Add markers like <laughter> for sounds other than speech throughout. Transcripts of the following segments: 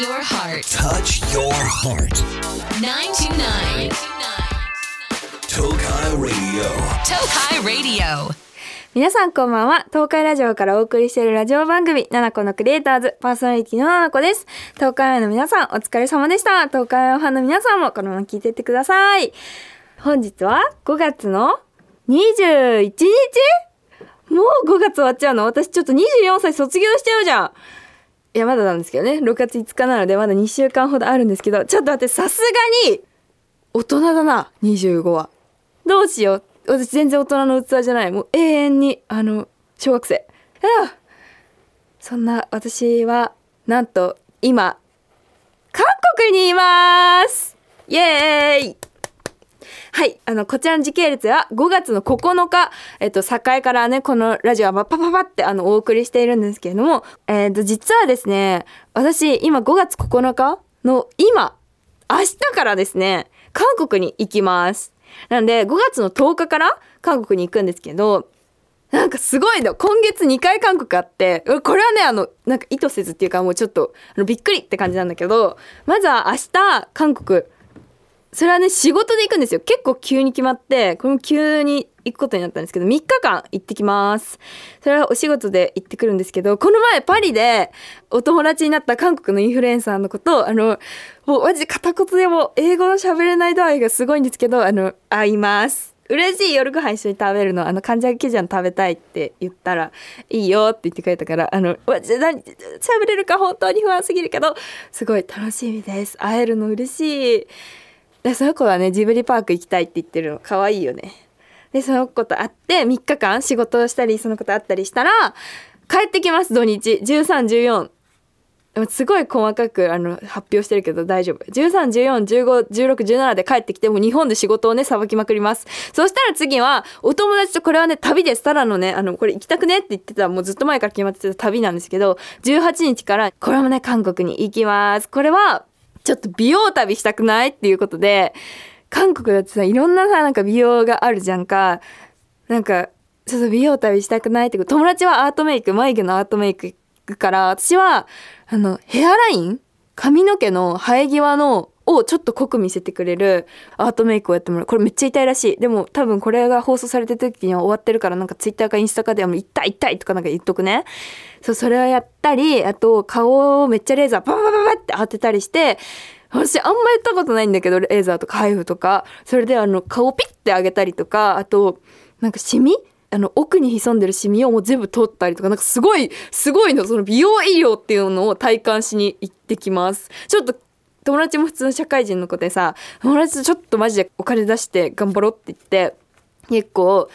your heart. Touch your heart. 929. Tokai Radio. Tokai Radio. 皆さんこんばんは。東海ラジオからお送りしているラジオ番組、ナナコのクリエイターズ、パーソナリティのナナコです。東海の皆さん、お疲れ様でした。東海ファンの皆さんもこのまま聞いていってください。本日は5月の21日？もう5月終わっちゃうの？私ちょっと24歳卒業しちゃうじゃん。いや、まだなんですけどね。6月5日なのでまだ2週間ほどあるんですけど、ちょっと待って、さすがに、大人だな、25は。どうしよう。私全然大人の器じゃない。もう永遠に、あの、小学生。そんな私は、なんと、今、韓国にいますイエーイはい。あの、こちらの時系列は5月の9日、えっと、境からね、このラジオはパパパってあの、お送りしているんですけれども、えっと、実はですね、私、今5月9日の今、明日からですね、韓国に行きます。なんで、5月の10日から韓国に行くんですけど、なんかすごいの。今月2回韓国あって、これはね、あの、なんか意図せずっていうかもうちょっと、あのびっくりって感じなんだけど、まずは明日、韓国、それはね、仕事で行くんですよ。結構急に決まって、これも急に行くことになったんですけど、3日間行ってきます。それはお仕事で行ってくるんですけど、この前パリでお友達になった韓国のインフルエンサーの子と、あの、もうマジで片言でも英語の喋れない度合いがすごいんですけど、あの、会います。嬉しい夜ご飯一緒に食べるのあのカンジャンケジャン食べたいって言ったらいいよって言ってくれたからあのマジ何喋れるか本当に不安すぎるけどすごい楽しみです会えるの嬉しいでその子はねジブリパーク行きたいって言ってるの。可愛いよね。でその子と会って3日間仕事をしたりその子と会ったりしたら帰ってきます土日。1314すごい細かくあの発表してるけど大丈夫。1314151617で帰ってきてもう日本で仕事をねさばきまくります。そしたら次はお友達とこれはね旅です。ただのねあのこれ行きたくね？って言ってたもうずっと前から決まってた旅なんですけど18日からこれもね韓国に行きます。これはちょっと美容旅したくないっていうことで韓国だってさいろんなさなんか美容があるじゃんか。なんかちょっと美容旅したくないって友達はアートメイク眉毛のアートメイク行くから私はあのヘアライン？髪の毛の生え際のをちょっと濃く見せてくれるアートメイクをやってもらう。これめっちゃ痛いらしい。でも多分これが放送されてる時には終わってるからなんかツイッターかインスタかではも痛い痛いとかなんか言っとくね。そうそれをやったりあと顔をめっちゃレーザーパパパパって当てたりして私あんまやったことないんだけどレーザーとかハイフとかそれであの顔ピッて上げたりとかあとなんかシミあの奥に潜んでるシミをもう全部取ったりとかなんかすごいすごいのその美容医療っていうのを体感しに行ってきます。ちょっと友達も普通の社会人の子でさ友達とちょっとマジでお金出して頑張ろうって言って結構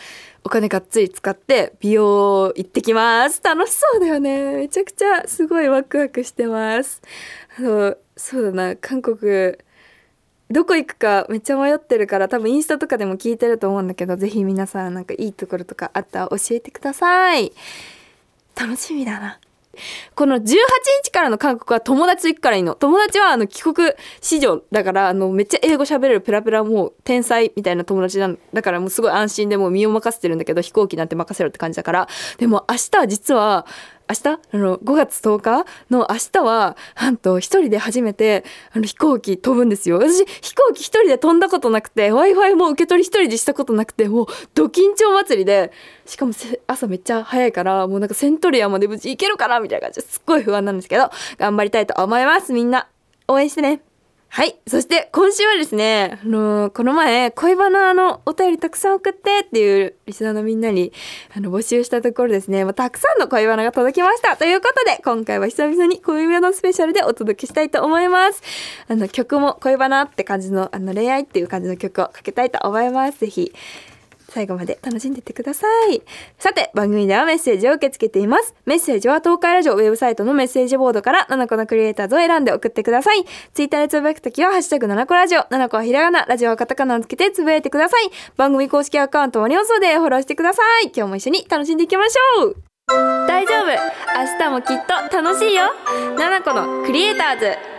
お金がっつり使って美容行ってきます。楽しそうだよね。めちゃくちゃすごいワクワクしてます。あのそうだな。韓国どこ行くかめっちゃ迷ってるから多分インスタとかでも聞いてると思うんだけどぜひ皆さんなんかいいところとかあったら教えてください。楽しみだな。この18日からの韓国は友達と行くからいいの。友達はあの帰国子女だからあのめっちゃ英語喋れるペラペラもう天才みたいな友達なんだからもうすごい安心でもう身を任せてるんだけど飛行機なんて任せろって感じだから。でも明日は実は明日？あの5月10日？の明日はなんと一人で初めてあの飛行機飛ぶんですよ。私飛行機一人で飛んだことなくて w i f i も受け取り一人でしたことなくてもうド緊張祭りで。しかも朝めっちゃ早いからもうなんかセントリアまで無事行けるかなみたいな感じですっごい不安なんですけど頑張りたいと思います。みんな応援してね。はい。そして今週はですね、あのーこの前、恋バナのお便りたくさん送ってっていうリスナーのみんなにあの募集したところですね、まあ、たくさんの恋バナが届きました。ということで、今回は久々に恋バナスペシャルでお届けしたいと思います。あの、曲も恋バナって感じの、あの、恋愛っていう感じの曲をかけたいと思います。ぜひ、最後まで楽しんでってください。さて、番組ではメッセージを受け付けています。メッセージは東海ラジオウェブサイトのメッセージボードから7個のクリエイターズを選んで送ってください。ツイッターでつぶやくときは、ハッシュタグ7個ラジオ、7個はひらがな、ラジオはカタカナをつけてつぶやいてください。番組公式アカウントもありますので、フォローしてください。今日も一緒に楽しんでいきましょう大丈夫明日もきっと楽しいよ7個のクリエイターズ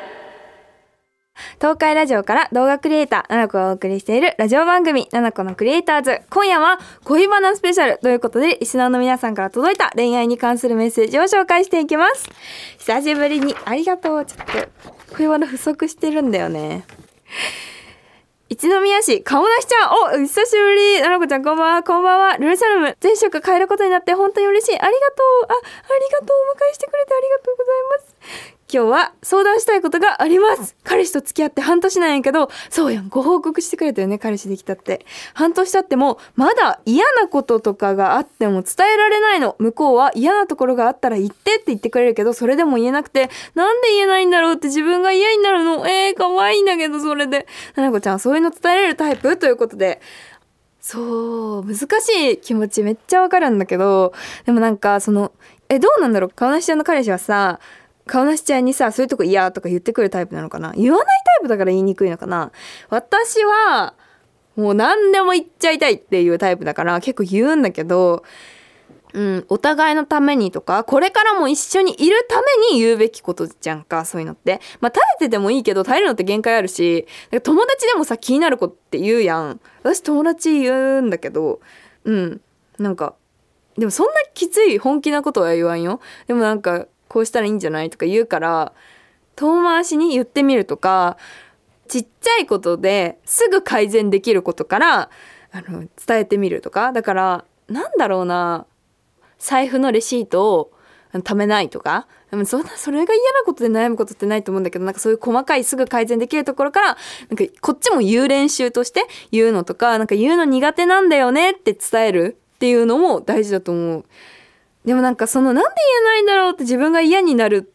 東海ラジオから動画クリエイター、ななこがお送りしているラジオ番組、ななこのクリエイターズ。今夜は恋バナスペシャルということで、リスナーの皆さんから届いた恋愛に関するメッセージを紹介していきます。久しぶりに、ありがとう。ちょっと、恋バナ不足してるんだよね。一宮市顔出しちゃん。お久しぶり。ななこちゃんこんばんは。こんばんは。ルルシャルム。前職変えることになって本当に嬉しい。ありがとう。あありがとう。お迎えしてくれてありがとうございます。今日は相談したいことがあります。彼氏と付き合って半年なんやけどそうやん。ご報告してくれたよね彼氏できたって。半年経ってもまだ嫌なこととかがあっても伝えられないの。向こうは嫌なところがあったら言ってって言ってくれるけどそれでも言えなくてなんで言えないんだろうって自分が嫌になるの？えー、可愛いんだけどそれで。ななこちゃんそういうの伝えられるタイプ？ということで。そう難しい気持ちめっちゃわかるんだけど。でもなんかそのえどうなんだろう？川梨ちゃんの彼氏はさ顔なしちゃんにさそういうとこ嫌とか言ってくるタイプなのかな？言わないタイプだから言いにくいのかな？私はもう何でも言っちゃいたいっていうタイプだから結構言うんだけどうん、お互いのためにとか、これからも一緒にいるために言うべきことじゃんか、そういうのって。まあ、耐えててもいいけど、耐えるのって限界あるし、友達でもさ、気になる子って言うやん。私友達言うんだけど、うん、なんか、でもそんなきつい本気なことは言わんよ。でもなんか、こうしたらいいんじゃないとか言うから遠回しに言ってみるとかちっちゃいことですぐ改善できることからあの伝えてみるとかだからなんだろうな財布のレシートを貯めないとかでもそんなそれが嫌なことで悩むことってないと思うんだけどなんかそういう細かいすぐ改善できるところからなんかこっちも言う練習として言うのとかなんか言うの苦手なんだよねって伝えるっていうのも大事だと思う。でもなんかそのなんで言えないんだろうって自分が嫌になる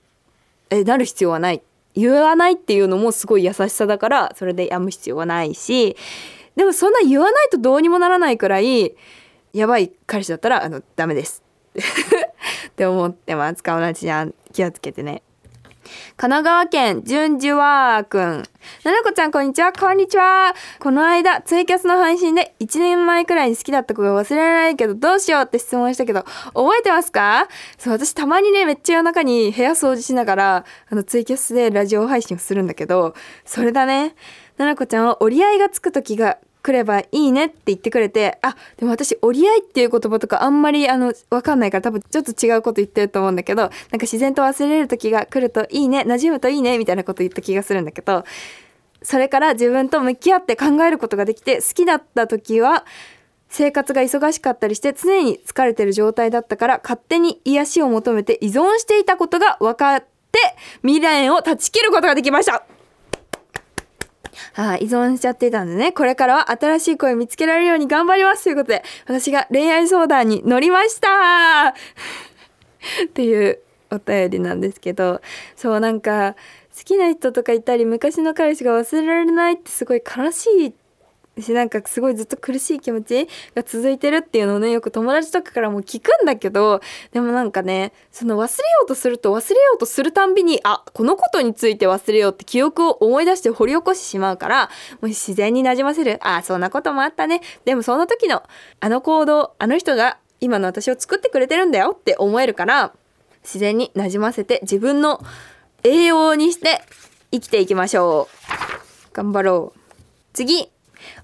えなる必要はない。言わないっていうのもすごい優しさだからそれでやむ必要はないしでもそんな言わないとどうにもならないくらいやばい彼氏だったらあのダメです。<laughs> って思ってます。顔なちゃん気をつけてね。神奈川県純次はくん。ななこちゃんこんにちは。こんにちは。この間、ツイキャスの配信で1年前くらいに好きだった子が忘れられないけどどうしようって質問したけど、覚えてますか？そう、私たまにね、めっちゃ夜中に部屋掃除しながら、あのツイキャスでラジオ配信をするんだけど、それだね。ななこちゃんは折り合いがつく時が来ればいいねって言ってくれてあでも私折り合いっていう言葉とかあんまりあの分かんないから多分ちょっと違うこと言ってると思うんだけどなんか自然と忘れる時が来るといいね馴染むといいねみたいなこと言った気がするんだけどそれから自分と向き合って考えることができて好きだった時は生活が忙しかったりして常に疲れてる状態だったから勝手に癒しを求めて依存していたことが分かって未来を断ち切ることができました。ああ、依存しちゃってたんでね、これからは新しい声見つけられるように頑張りますということで、私が恋愛相談に乗りました。っていうお便りなんですけど、そうなんか、好きな人とかいたり、昔の彼氏が忘れられないってすごい悲しいってしなんかすごいずっと苦しい気持ちが続いてるっていうのをねよく友達とかからも聞くんだけどでもなんかねその忘れようとすると忘れようとするたんびにあこのことについて忘れようって記憶を思い出して掘り起こしてしまうからもう自然になじませる。あそんなこともあったね。でもその時のあの行動あの人が今の私を作ってくれてるんだよって思えるから自然になじませて自分の栄養にして生きていきましょう。頑張ろう。次。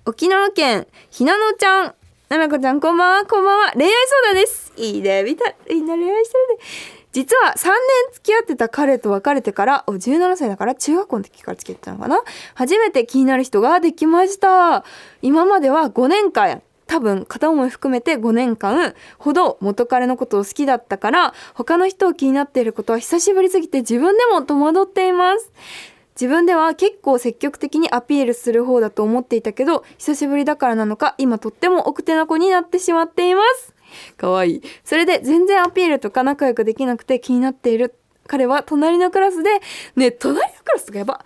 沖縄県ひなのちゃん。ななこちゃんこんばんは。こんばんは。恋愛相談です。いいね。みたいみんな恋愛してるね。実は3年付き合ってた彼と別れてからお17歳だから中学校の時から付き合ってたのかな。初めて気になる人ができました。今までは5年間多分片思い含めて5年間ほど元彼のことを好きだったから他の人を気になっていることは久しぶりすぎて自分でも戸惑っています。自分では結構積極的にアピールする方だと思っていたけど久しぶりだからなのか今とっても奥手な子になってしまっています。かわいい。それで全然アピールとか仲良くできなくて気になっている彼は隣のクラスでね隣のクラスとかやば。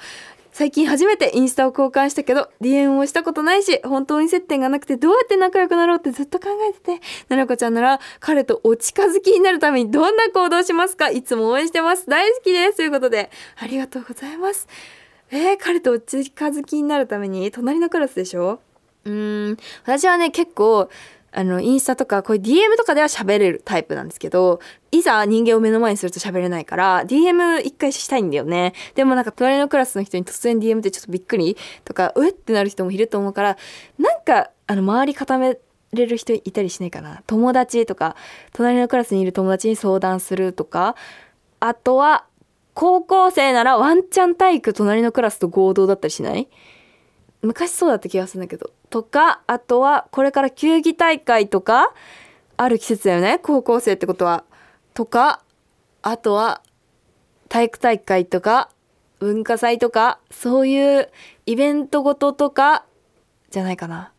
最近初めてインスタを交換したけど DM をしたことないし本当に接点がなくてどうやって仲良くなろうってずっと考えててななこちゃんなら彼とお近づきになるためにどんな行動しますか？いつも応援してます。大好きです。ということでありがとうございます。えー、彼とお近づきになるために隣のクラスでしょ？うーん。私はね結構あのインスタとかこういう DM とかでは喋れるタイプなんですけどいざ人間を目の前にすると喋れないから DM 一回したいんだよね。でもなんか隣のクラスの人に突然 DM ってちょっとびっくりとかうえってなる人もいると思うからなんかあの周り固めれる人いたりしないかな。友達とか隣のクラスにいる友達に相談するとかあとは高校生ならワンチャン体育隣のクラスと合同だったりしない？昔そうだった気がするんだけどとかあとはこれから球技大会とかある季節だよね高校生ってことはとかあとは体育大会とか文化祭とかそういうイベントごととかじゃないかな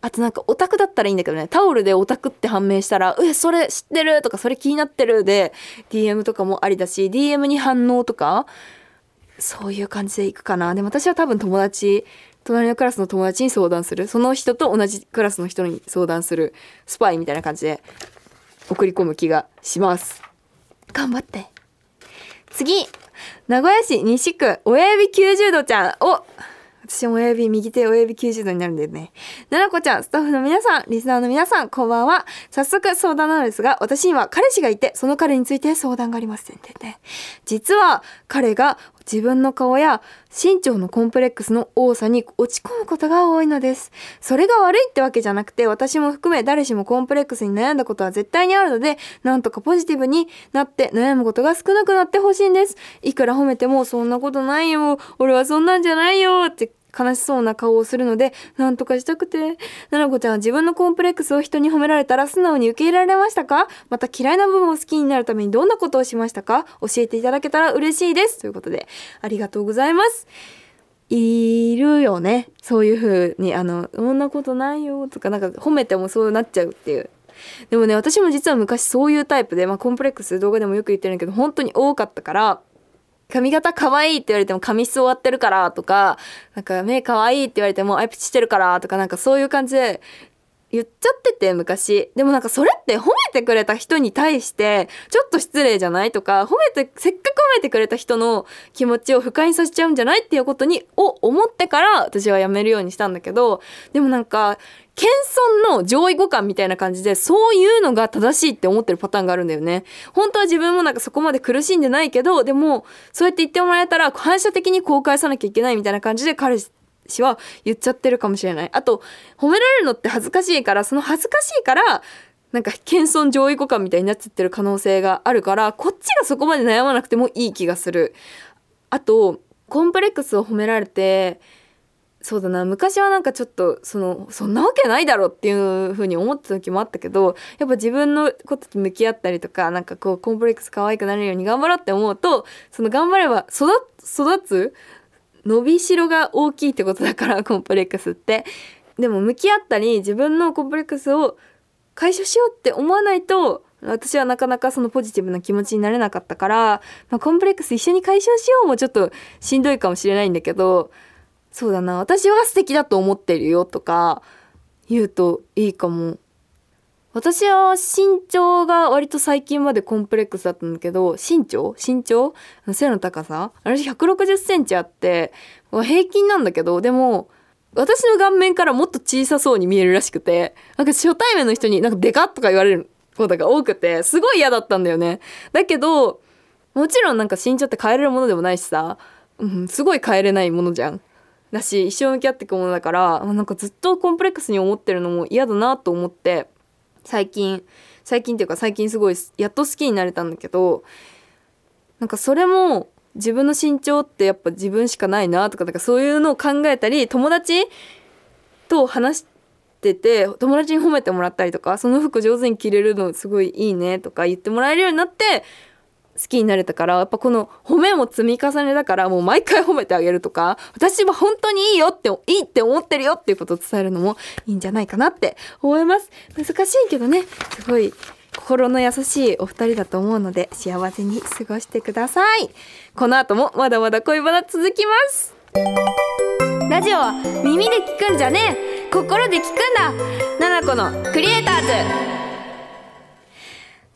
あとなんかオタクだったらいいんだけどねタオルでオタクって判明したら「えそれ知ってる?」とか「それ気になってる?」で DM とかもありだし DM に反応とかそういう感じでいくかな。でも私は多分友達隣のクラスの友達に相談する。その人と同じクラスの人に相談する。スパイみたいな感じで送り込む気がします。頑張って。次。名古屋市西区親指90度ちゃん。お。私も親指右手親指90度になるんだよね。ななこちゃん、スタッフの皆さん、リスナーの皆さん、こんばんは。早速相談なのですが、私には彼氏がいて、その彼について相談があります。ってね。実は、彼が自分の顔や身長のコンプレックスの多さに落ち込むことが多いのです。それが悪いってわけじゃなくて、私も含め誰しもコンプレックスに悩んだことは絶対にあるので、なんとかポジティブになって悩むことが少なくなってほしいんです。いくら褒めても、そんなことないよ。俺はそんなんじゃないよ。って悲しそうな顔をするので、なんとかしたくて。ななこちゃんは自分のコンプレックスを人に褒められたら素直に受け入れられましたか？また嫌いな部分を好きになるためにどんなことをしましたか？教えていただけたら嬉しいです。ということで、ありがとうございます。いるよね。そういう風に、あの、そんなことないよとか、なんか褒めてもそうなっちゃうっていう。でもね、私も実は昔そういうタイプで、まあコンプレックス動画でもよく言ってるんだけど、本当に多かったから、髪型可愛いって言われても髪質終わってるからとか、なんか目可愛いって言われてもアイプチしてるからとかなんかそういう感じで言っちゃってて昔。でもなんかそれって褒めてくれた人に対してちょっと失礼じゃないとか、褒めて、せっかく褒めてくれた人の気持ちを不快にさせちゃうんじゃないっていうことに、を思ってから私はやめるようにしたんだけど、でもなんか、謙遜の上位互換みたいな感じで、そういうのが正しいって思ってるパターンがあるんだよね。本当は自分もなんかそこまで苦しんでないけど、でも、そうやって言ってもらえたら、反射的にこう返さなきゃいけないみたいな感じで彼氏は言っちゃってるかもしれない。あと、褒められるのって恥ずかしいから、その恥ずかしいから、なんか謙遜上位互換みたいになっちゃってる可能性があるから、こっちがそこまで悩まなくてもいい気がする。あと、コンプレックスを褒められて、そうだな昔はなんかちょっとそのそんなわけないだろっていう風に思った時もあったけどやっぱ自分のことと向き合ったりとかなんかこうコンプレックス可愛くなれるように頑張ろうって思うとその頑張れば育つ伸びしろが大きいってことだから <laughs> コンプレックスって。でも向き合ったり自分のコンプレックスを解消しようって思わないと私はなかなかそのポジティブな気持ちになれなかったから、まあ、コンプレックス一緒に解消しようもちょっとしんどいかもしれないんだけどそうだな私は素敵だと思ってるよとか言うといいかも私は身長が割と最近までコンプレックスだったんだけど身長？身長？背の高さ？私160センチあって平均なんだけどでも私の顔面からもっと小さそうに見えるらしくてなんか初対面の人になんかデカとか言われることが多くてすごい嫌だったんだよね。だけどもちろんなんか身長って変えれるものでもないしさ、うん、すごい変えれないものじゃん。だし一生向き合っていくものだからなんかずっとコンプレックスに思ってるのも嫌だなと思って最近最近っていうか最近すごいやっと好きになれたんだけどなんかそれも自分の身長ってやっぱ自分しかないなとかなんかそういうのを考えたり友達と話してて友達に褒めてもらったりとかその服上手に着れるのすごいいいねとか言ってもらえるようになって好きになれたからやっぱこの褒めも積み重ねだからもう毎回褒めてあげるとか私は本当にいいよっていいって思ってるよっていうことを伝えるのもいいんじゃないかなって思います。難しいけどねすごい心の優しいお二人だと思うので幸せに過ごしてください。この後もまだまだ恋バナ続きます。ラジオは耳で聞くんじゃねえ。心で聞くんだ。ナナコのクリエイターズ。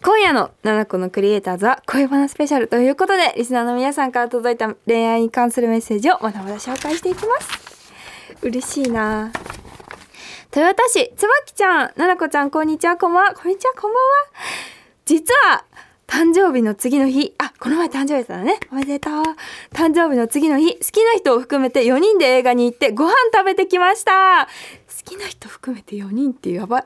今夜の7個のクリエイターズは恋バナスペシャルということでリスナーの皆さんから届いた恋愛に関するメッセージをまだまだ紹介していきます。嬉しいな。豊田市つばきちゃんななこちゃんこんにちはこんばんは。こんにちはこんばんは。実は誕生日の次の日あこの前誕生日だったね。おめでとう。誕生日の次の日好きな人を含めて4人で映画に行ってご飯食べてきました。好きな人含めて4人ってやば。い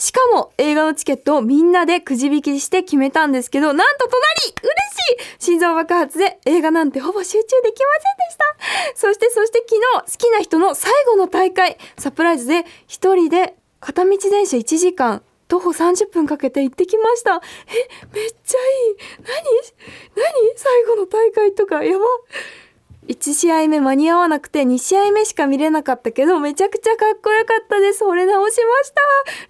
しかも映画のチケットをみんなでくじ引きして決めたんですけどなんと隣嬉しい心臓爆発で映画なんてほぼ集中できませんでした。そしてそして昨日好きな人の最後の大会サプライズで一人で片道電車1時間徒歩30分かけて行ってきました。えめっちゃいい。何？何？最後の大会とかやば。1試合目間に合わなくて2試合目しか見れなかったけどめちゃくちゃかっこよかったです。惚れ直しました。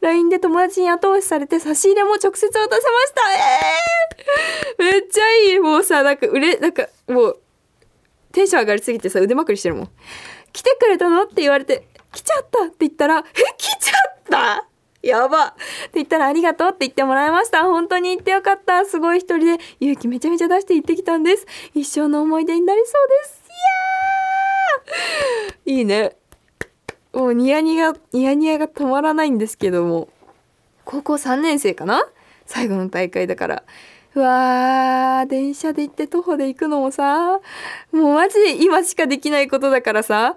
LINE で友達に後押しされて差し入れも直接渡せました。えー、めっちゃいい。もうさなんかうれなんかもうテンション上がりすぎてさ腕まくりしてるもん。来てくれたの？って言われて来ちゃったって言ったらえ来ちゃった？やば。って言ったらありがとうって言ってもらいました。本当に行ってよかった。すごい一人で勇気めちゃめちゃ出して行ってきたんです。一生の思い出になりそうです。<laughs> いいね。もうニヤニヤ、ニヤニヤが止まらないんですけども。高校3年生かな？最後の大会だから。うわー、電車で行って徒歩で行くのもさ、もうマジで今しかできないことだからさ、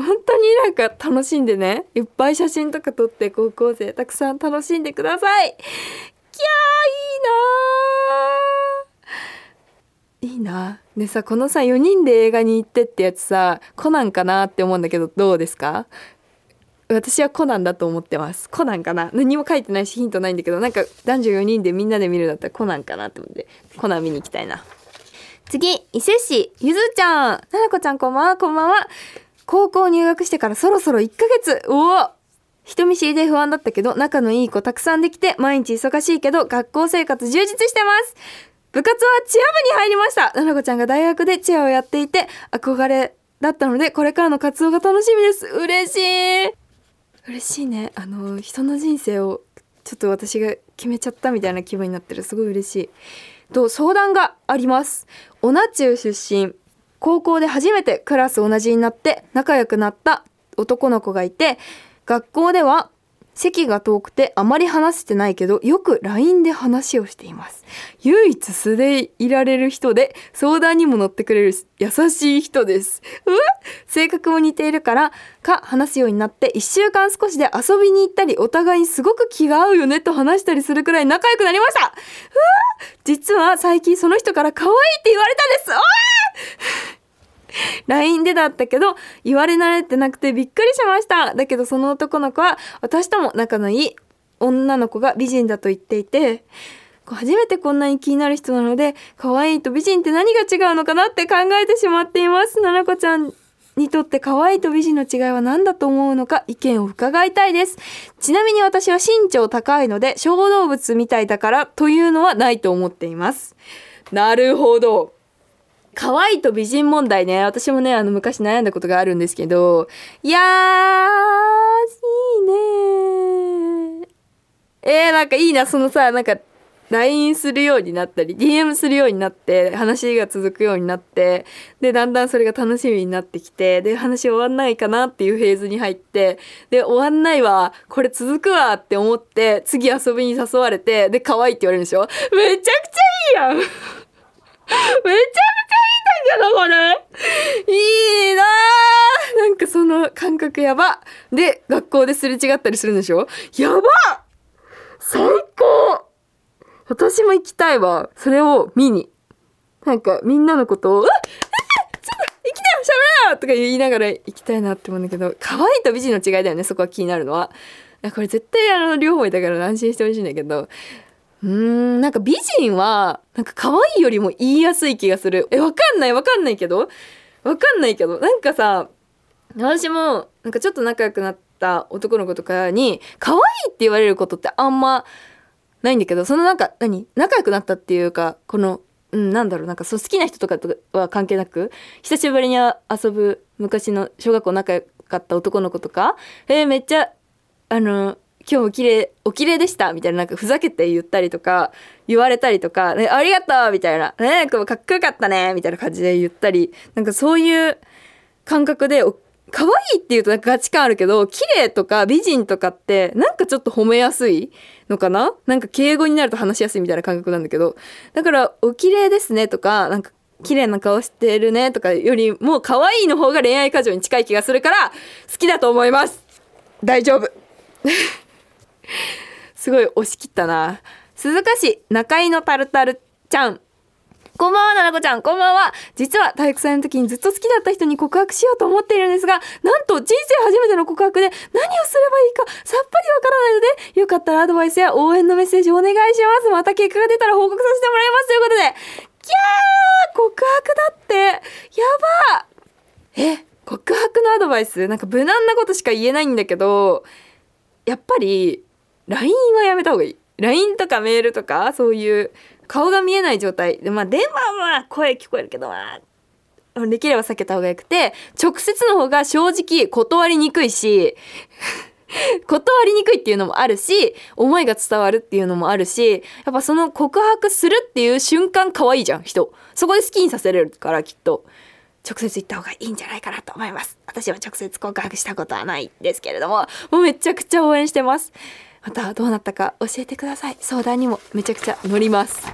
本当になんか楽しんでねいっぱい写真とか撮って高校生たくさん楽しんでくださいきゃーいいないいな。でさこのさ4人で映画に行ってってやつさコナンかなって思うんだけどどうですか？私はコナンだと思ってます。コナンかな？何も書いてないしヒントないんだけどなんか男女4人でみんなで見るんだったらコナンかなって思ってコナン見に行きたいな。次伊勢市ゆずちゃん。ななこちゃんこんばんは。こんばんは。高校入学してからそろそろ1ヶ月。おお。人見知りで不安だったけど仲のいい子たくさんできて毎日忙しいけど学校生活充実してます。部活はチア部に入りました。ななこちゃんが大学でチアをやっていて憧れだったのでこれからの活動が楽しみです。嬉しい。嬉しいね。あの人の人生をちょっと私が決めちゃったみたいな気分になってる。すごい嬉しい。と相談があります。小名中出身。高校で初めてクラス同じになって仲良くなった男の子がいて学校では席が遠くてあまり話してないけどよく LINE で話をしています。唯一素でいられる人で相談にも乗ってくれる優しい人です。うわ性格も似ているからか話すようになって1週間少しで遊びに行ったりお互いにすごく気が合うよねと話したりするくらい仲良くなりました。うわ実は最近その人から可愛いって言われたんです。おわ LINE でだったけど言われ慣れてなくてびっくりしました。だけどその男の子は私とも仲のいい女の子が美人だと言っていて初めてこんなに気になる人なので可愛いと美人って何が違うのかなって考えてしまっています。ななこちゃんにとって可愛いと美人の違いは何だと思うのか意見を伺いたいです。ちなみに私は身長高いので小動物みたいだからというのはないと思っています。なるほど。可愛いと美人問題ね。私もね、あの、昔悩んだことがあるんですけど、いやー、いいねえー、なんかいいな、そのさ、なんか、LINE するようになったり、DM するようになって、話が続くようになって、で、だんだんそれが楽しみになってきて、で、話終わんないかなっていうフェーズに入って、で、終わんないわ、これ続くわって思って、次遊びに誘われて、で、可愛いって言われるんでしょめちゃくちゃいいやん。<laughs> めちゃくちゃんだけど、これ。いいなーなんかその感覚やば。で、学校ですれ違ったりするんでしょ？やば最高私も行きたいわ。それを見に。なんかみんなのことを、うっちょっと行きたい喋れよとか言いながら行きたいなって思うんだけど、可愛いと美人の違いだよね、そこは気になるのは。これ絶対あの両方いたから安心してほしいんだけど、うん、なんか美人は、なんか可愛いよりも言いやすい気がする。え、わかんないわかんないけど。わかんないけど、なんかさ、私も、なんかちょっと仲良くなった男の子とかに、可愛いって言われることってあんまないんだけど、そのなんか、何？仲良くなったっていうか、この、うん、なんだろう、なんかそう好きな人とかとは関係なく、久しぶりに遊ぶ昔の小学校仲良かった男の子とか、えーめっちゃ、あの、今日お綺麗お綺麗でした？みたいななんかふざけて言ったりとか言われたりとか、ね、ありがとうみたいな、ね、かっこよかったねみたいな感じで言ったりなんかそういう感覚でお可愛いっていうとなんかガチ感あるけど綺麗とか美人とかってなんかちょっと褒めやすいのかな？なんか敬語になると話しやすいみたいな感覚なんだけどだから「お綺麗ですね」とかなんか綺麗な顔してるねとかよりも可愛いの方が恋愛過剰に近い気がするから好きだと思います。大丈夫。<laughs> すごい押し切ったな鈴鹿市中井のタルタルちゃんこんばんは、ななこちゃん。こんばんは。実は体育祭の時にずっと好きだった人に告白しようと思っているんですが、なんと人生初めての告白で何をすればいいかさっぱりわからないので、よかったらアドバイスや応援のメッセージお願いします。また結果が出たら報告させてもらいます。ということで、キャー告白だってやばえ、告白のアドバイス?なんか無難なことしか言えないんだけど、やっぱり LINE はやめた方がいい。LINE とかメールとかそういう顔が見えない状態。でまあ電話は声聞こえるけどまあできれば避けた方がよくて直接の方が正直断りにくいし <laughs> 断りにくいっていうのもあるし思いが伝わるっていうのもあるしやっぱその告白するっていう瞬間可愛いじゃん人。そこで好きにさせれるからきっと。直接言った方がいいんじゃないかなと思います。私は直接告白したことはないですけれどももうめちゃくちゃ応援してます。またどうなったか教えてください。相談にもめちゃくちゃ乗ります。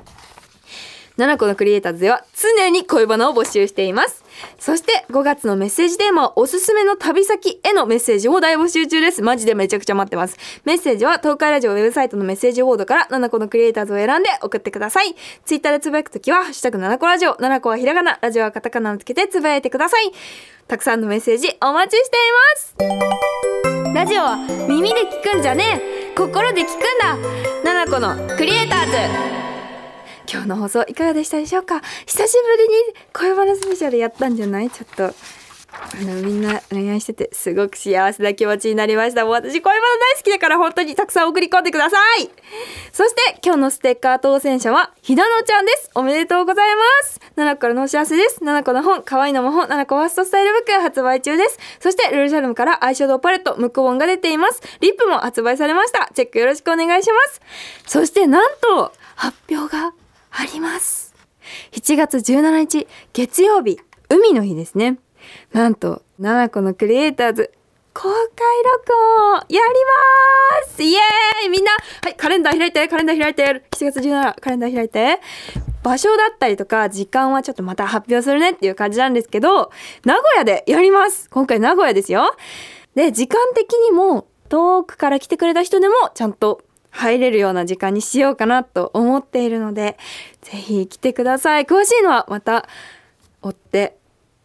7個のクリエイターズでは常に恋バナを募集しています。そして5月のメッセージテーマはおすすめの旅先へのメッセージを大募集中です。マジでめちゃくちゃ待ってます。メッセージは東海ラジオウェブサイトのメッセージボードから7個のクリエイターズを選んで送ってください。ツイッターでつぶやくときはハッシュタグ7個ラジオ7個はひらがな。ラジオはカタカナをつけてつぶやいてください。たくさんのメッセージお待ちしています。ラジオは耳で聞くんじゃねえ。心で聞くんだ。7個のクリエイターズ。今日の放送いかがでしたでしょうか？久しぶりに恋バナスペシャルやったんじゃない？ちょっと。あのみんな恋愛しててすごく幸せな気持ちになりました。もう私恋バナ大好きだから本当にたくさん送り込んでください。そして今日のステッカー当選者はひなのちゃんです。おめでとうございます。7個からのお知らせです。7個の本可愛いのも本。7個ファーストスタイルブック発売中です。そしてルルシャルムからアイシャドウパレットムック本が出ています。リップも発売されました。チェックよろしくお願いします。そしてなんと発表があります。7月17日月曜日海の日ですね。なんと7個のクリエイターズ公開録音やります!イエーイ!みんなはいカレンダー開いてカレンダー開いて。7月17カレンダー開いて。場所だったりとか時間はちょっとまた発表するねっていう感じなんですけど名古屋でやります!今回名古屋ですよ。で時間的にも遠くから来てくれた人でもちゃんと入れるような時間にしようかなと思っているのでぜひ来てください。詳しいのはまた追って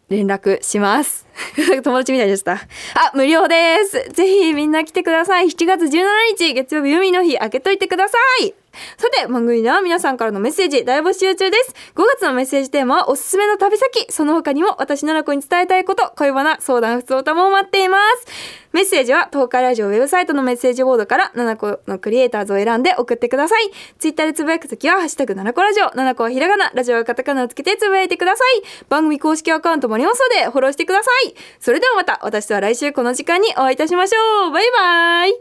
連絡します。<laughs> 友達みたいでした。あ、無料です。ぜひみんな来てください。7月17日月曜日海の日開けといてください。さて、番組では皆さんからのメッセージ大募集中です。5月のメッセージテーマはおすすめの旅先。その他にも私奈々子に伝えたいこと、恋バナ、相談、普通歌も待っています。メッセージは東海ラジオウェブサイトのメッセージボードから7個のクリエイターズを選んで送ってください。ツイッターでつぶやくときは、ハッシュタグ7個ラジオ、7個はひらがな、ラジオはカタカナをつけてつぶやいてください。番組公式アカウントもありますので、フォローしてください。それではまた、私とは来週この時間にお会いいたしましょう。バイバーイ。